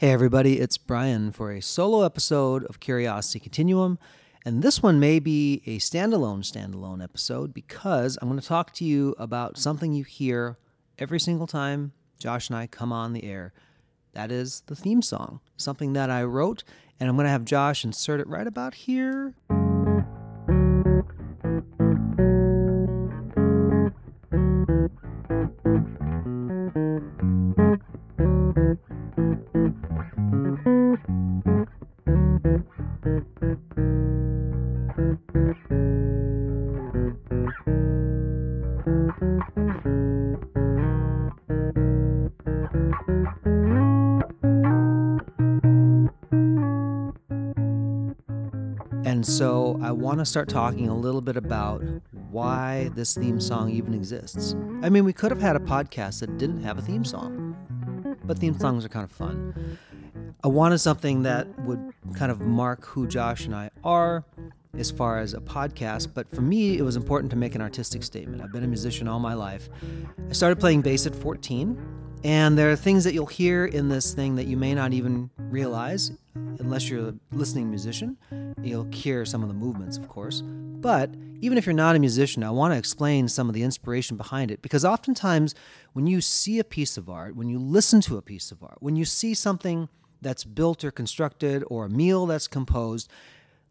Hey, everybody, it's Brian for a solo episode of Curiosity Continuum. And this one may be a standalone, standalone episode because I'm going to talk to you about something you hear every single time Josh and I come on the air. That is the theme song, something that I wrote, and I'm going to have Josh insert it right about here. And so I want to start talking a little bit about why this theme song even exists. I mean, we could have had a podcast that didn't have a theme song, but theme songs are kind of fun. I wanted something that would kind of mark who Josh and I are as far as a podcast, but for me, it was important to make an artistic statement. I've been a musician all my life. I started playing bass at 14, and there are things that you'll hear in this thing that you may not even realize unless you're a listening musician. You'll hear some of the movements, of course. But even if you're not a musician, I want to explain some of the inspiration behind it because oftentimes when you see a piece of art, when you listen to a piece of art, when you see something that's built or constructed or a meal that's composed,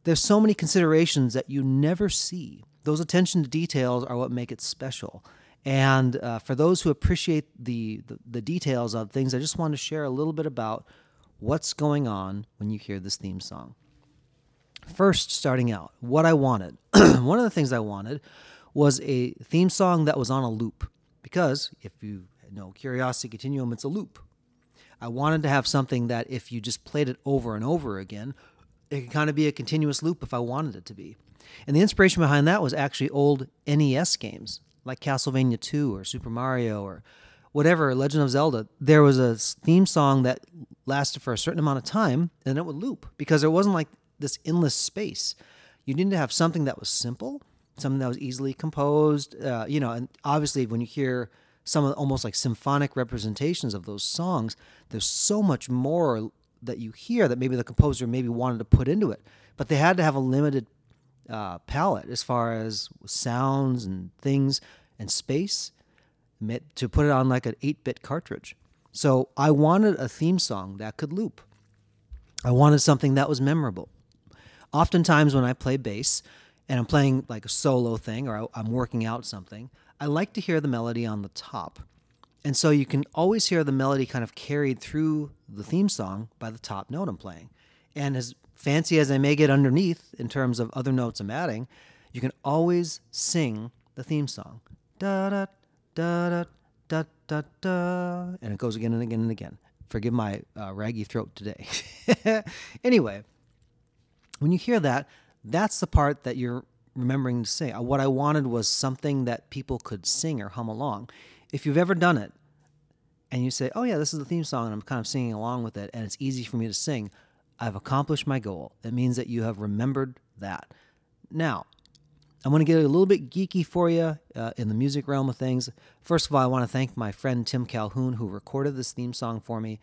there's so many considerations that you never see. Those attention to details are what make it special. And uh, for those who appreciate the, the, the details of things, I just want to share a little bit about what's going on when you hear this theme song. First, starting out, what I wanted. One of the things I wanted was a theme song that was on a loop. Because if you know Curiosity Continuum, it's a loop. I wanted to have something that if you just played it over and over again, it could kind of be a continuous loop if I wanted it to be. And the inspiration behind that was actually old NES games like Castlevania 2 or Super Mario or whatever, Legend of Zelda. There was a theme song that lasted for a certain amount of time and it would loop because it wasn't like this endless space. You needed to have something that was simple, something that was easily composed, uh, you know, and obviously when you hear some of almost like symphonic representations of those songs, there's so much more that you hear that maybe the composer maybe wanted to put into it, but they had to have a limited uh, palette as far as sounds and things and space to put it on like an 8-bit cartridge. So I wanted a theme song that could loop. I wanted something that was memorable. Oftentimes when I play bass and I'm playing like a solo thing or I'm working out something, I like to hear the melody on the top. And so you can always hear the melody kind of carried through the theme song by the top note I'm playing. And as fancy as I may get underneath in terms of other notes I'm adding, you can always sing the theme song. Da da da da da da da. And it goes again and again and again. Forgive my uh, raggy throat today. anyway, when you hear that, that's the part that you're remembering to say. Uh, what I wanted was something that people could sing or hum along. If you've ever done it and you say, oh, yeah, this is the theme song, and I'm kind of singing along with it, and it's easy for me to sing, I've accomplished my goal. It means that you have remembered that. Now, I'm going to get a little bit geeky for you uh, in the music realm of things. First of all, I want to thank my friend Tim Calhoun who recorded this theme song for me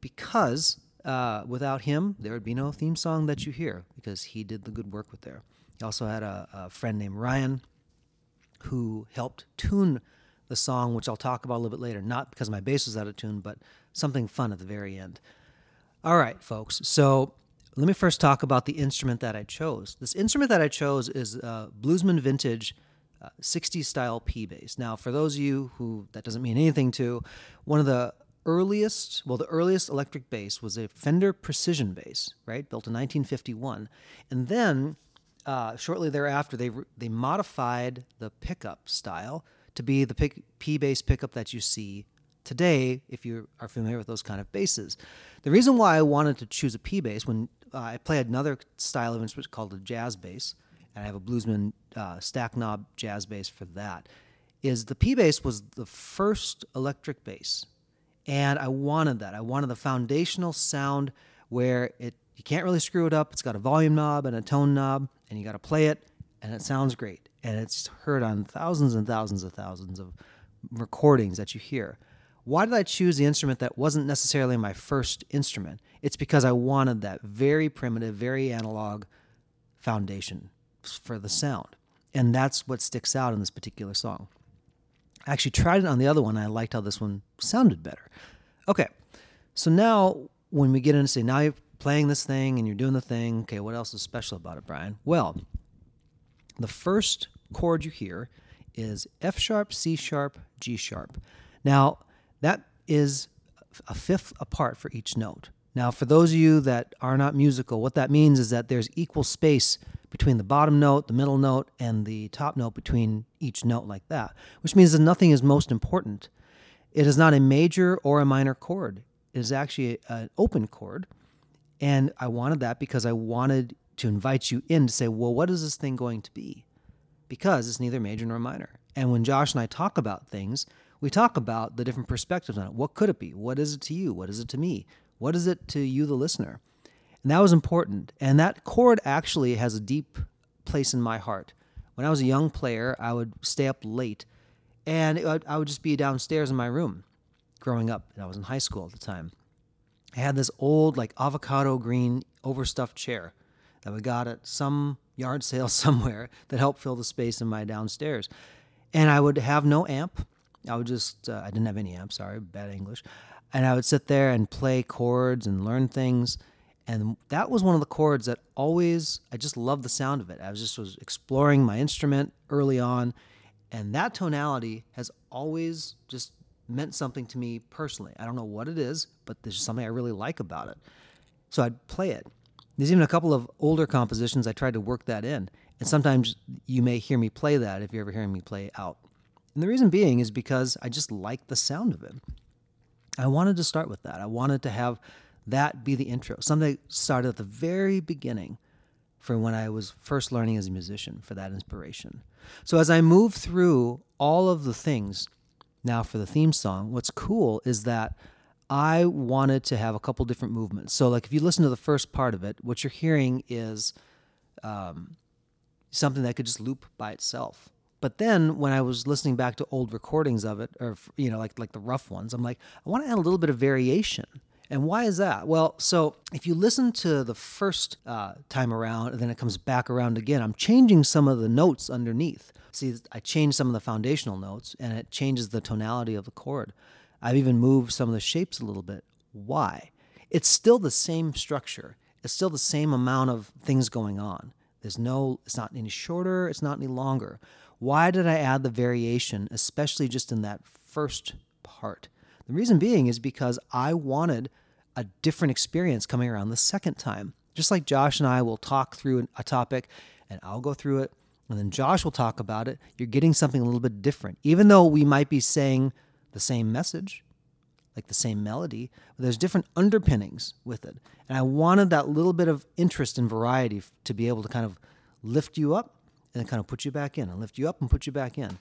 because uh, without him, there would be no theme song that you hear because he did the good work with there. He also had a, a friend named Ryan who helped tune the song, which I'll talk about a little bit later. Not because my bass was out of tune, but something fun at the very end. All right, folks. So let me first talk about the instrument that I chose. This instrument that I chose is a Bluesman Vintage uh, 60s style P bass. Now, for those of you who that doesn't mean anything to, one of the earliest, well, the earliest electric bass was a Fender Precision bass, right, built in 1951, and then uh, shortly thereafter they they modified the pickup style to be the pick, P bass pickup that you see today if you are familiar with those kind of basses. The reason why I wanted to choose a P bass when uh, I play another style of instrument called a jazz bass, and I have a Bluesman uh, stack knob jazz bass for that, is the P bass was the first electric bass, and I wanted that. I wanted the foundational sound where it you can't really screw it up. It's got a volume knob and a tone knob, and you got to play it, and it sounds great, and it's heard on thousands and thousands of thousands of recordings that you hear. Why did I choose the instrument that wasn't necessarily my first instrument? It's because I wanted that very primitive, very analog foundation for the sound. And that's what sticks out in this particular song. I actually tried it on the other one. And I liked how this one sounded better. Okay, so now when we get in into say, now you're playing this thing and you're doing the thing. Okay, what else is special about it, Brian? Well, the first chord you hear is F sharp, C sharp, G sharp. Now, that is a fifth apart for each note. Now, for those of you that are not musical, what that means is that there's equal space between the bottom note, the middle note, and the top note between each note, like that, which means that nothing is most important. It is not a major or a minor chord, it is actually an open chord. And I wanted that because I wanted to invite you in to say, well, what is this thing going to be? Because it's neither major nor minor. And when Josh and I talk about things, we talk about the different perspectives on it. What could it be? What is it to you? What is it to me? What is it to you, the listener? And that was important. And that chord actually has a deep place in my heart. When I was a young player, I would stay up late and I would just be downstairs in my room growing up. And I was in high school at the time. I had this old, like avocado green, overstuffed chair that we got at some yard sale somewhere that helped fill the space in my downstairs. And I would have no amp. I would just, uh, I didn't have any amp, sorry, bad English. And I would sit there and play chords and learn things. And that was one of the chords that always, I just loved the sound of it. I was just was exploring my instrument early on. And that tonality has always just meant something to me personally. I don't know what it is, but there's something I really like about it. So I'd play it. There's even a couple of older compositions I tried to work that in. And sometimes you may hear me play that if you're ever hearing me play out. And the reason being is because I just like the sound of it. I wanted to start with that. I wanted to have that be the intro, something started at the very beginning for when I was first learning as a musician for that inspiration. So as I move through all of the things now for the theme song, what's cool is that I wanted to have a couple different movements. So, like if you listen to the first part of it, what you're hearing is um, something that could just loop by itself. But then when I was listening back to old recordings of it, or you know, like like the rough ones, I'm like, I want to add a little bit of variation. And why is that? Well, so if you listen to the first uh, time around and then it comes back around again, I'm changing some of the notes underneath. See, I changed some of the foundational notes and it changes the tonality of the chord. I've even moved some of the shapes a little bit. Why? It's still the same structure. It's still the same amount of things going on. There's no, it's not any shorter, it's not any longer. Why did I add the variation, especially just in that first part? The reason being is because I wanted a different experience coming around the second time. Just like Josh and I will talk through a topic and I'll go through it and then Josh will talk about it, you're getting something a little bit different. Even though we might be saying the same message, like the same melody, there's different underpinnings with it. And I wanted that little bit of interest and variety to be able to kind of lift you up and kind of put you back in and lift you up and put you back in.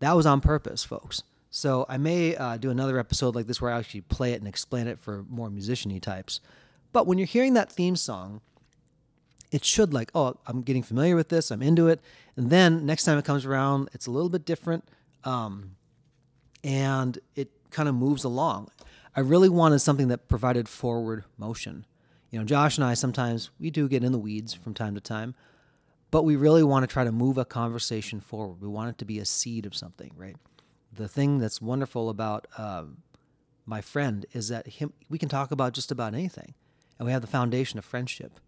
That was on purpose, folks. So I may uh, do another episode like this where I actually play it and explain it for more musiciany types. But when you're hearing that theme song, it should like, oh, I'm getting familiar with this, I'm into it, and then next time it comes around, it's a little bit different, um, and it kind of moves along. I really wanted something that provided forward motion. You know, Josh and I sometimes we do get in the weeds from time to time, but we really want to try to move a conversation forward. We want it to be a seed of something, right? the thing that's wonderful about um, my friend is that him we can talk about just about anything, and we have the foundation of friendship.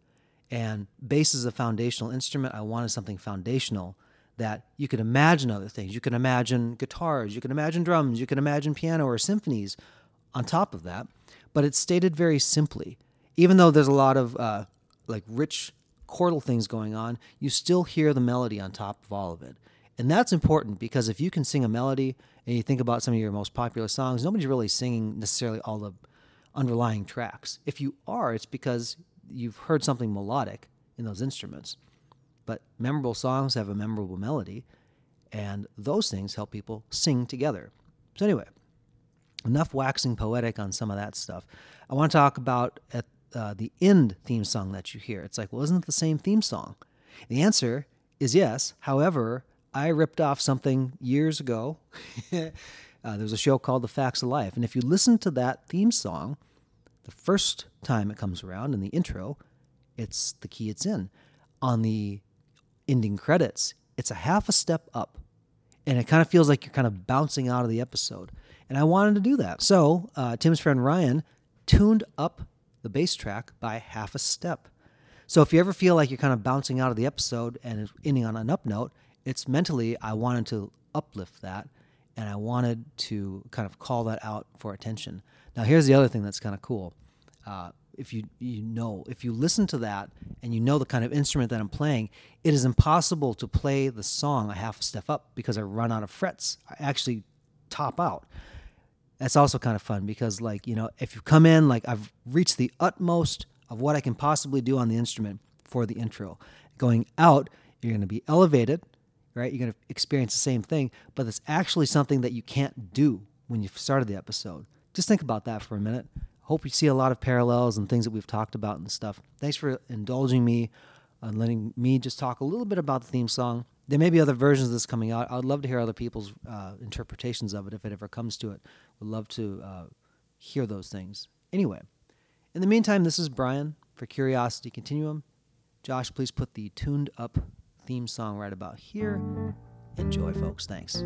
And bass is a foundational instrument. I wanted something foundational that you could imagine other things. You can imagine guitars, you can imagine drums, you can imagine piano or symphonies on top of that. But it's stated very simply. Even though there's a lot of uh, like rich chordal things going on, you still hear the melody on top of all of it. And that's important because if you can sing a melody and you think about some of your most popular songs, nobody's really singing necessarily all the underlying tracks. If you are, it's because you've heard something melodic in those instruments. But memorable songs have a memorable melody, and those things help people sing together. So, anyway, enough waxing poetic on some of that stuff. I want to talk about at uh, the end theme song that you hear. It's like, well, isn't it the same theme song? The answer is yes. However, I ripped off something years ago Uh, was a show called The Facts of Life. And if you listen to that theme song, the first time it comes around in the intro, it's the key it's in. On the ending credits, it's a half a step up. And it kind of feels like you're kind of bouncing out of the episode. And I wanted to do that. So uh, Tim's friend Ryan tuned up the bass track by half a step. So if you ever feel like you're kind of bouncing out of the episode and ending on an up note, it's mentally I wanted to uplift that and I wanted to kind of call that out for attention. Now here's the other thing that's kind of cool. Uh, if you you know if you listen to that and you know the kind of instrument that I'm playing, it is impossible to play the song a half a step up because I run out of frets. I actually top out. That's also kind of fun because like you know if you come in like I've reached the utmost of what I can possibly do on the instrument for the intro. Going out, you're going to be elevated, right? You're going to experience the same thing, but it's actually something that you can't do when you started the episode. Just think about that for a minute. Hope you see a lot of parallels and things that we've talked about and stuff. Thanks for indulging me and letting me just talk a little bit about the theme song. There may be other versions of this coming out. I'd love to hear other people's uh, interpretations of it if it ever comes to it. Would love to uh, hear those things. Anyway, in the meantime, this is Brian for Curiosity Continuum. Josh, please put the tuned up theme song right about here. Enjoy, folks. Thanks.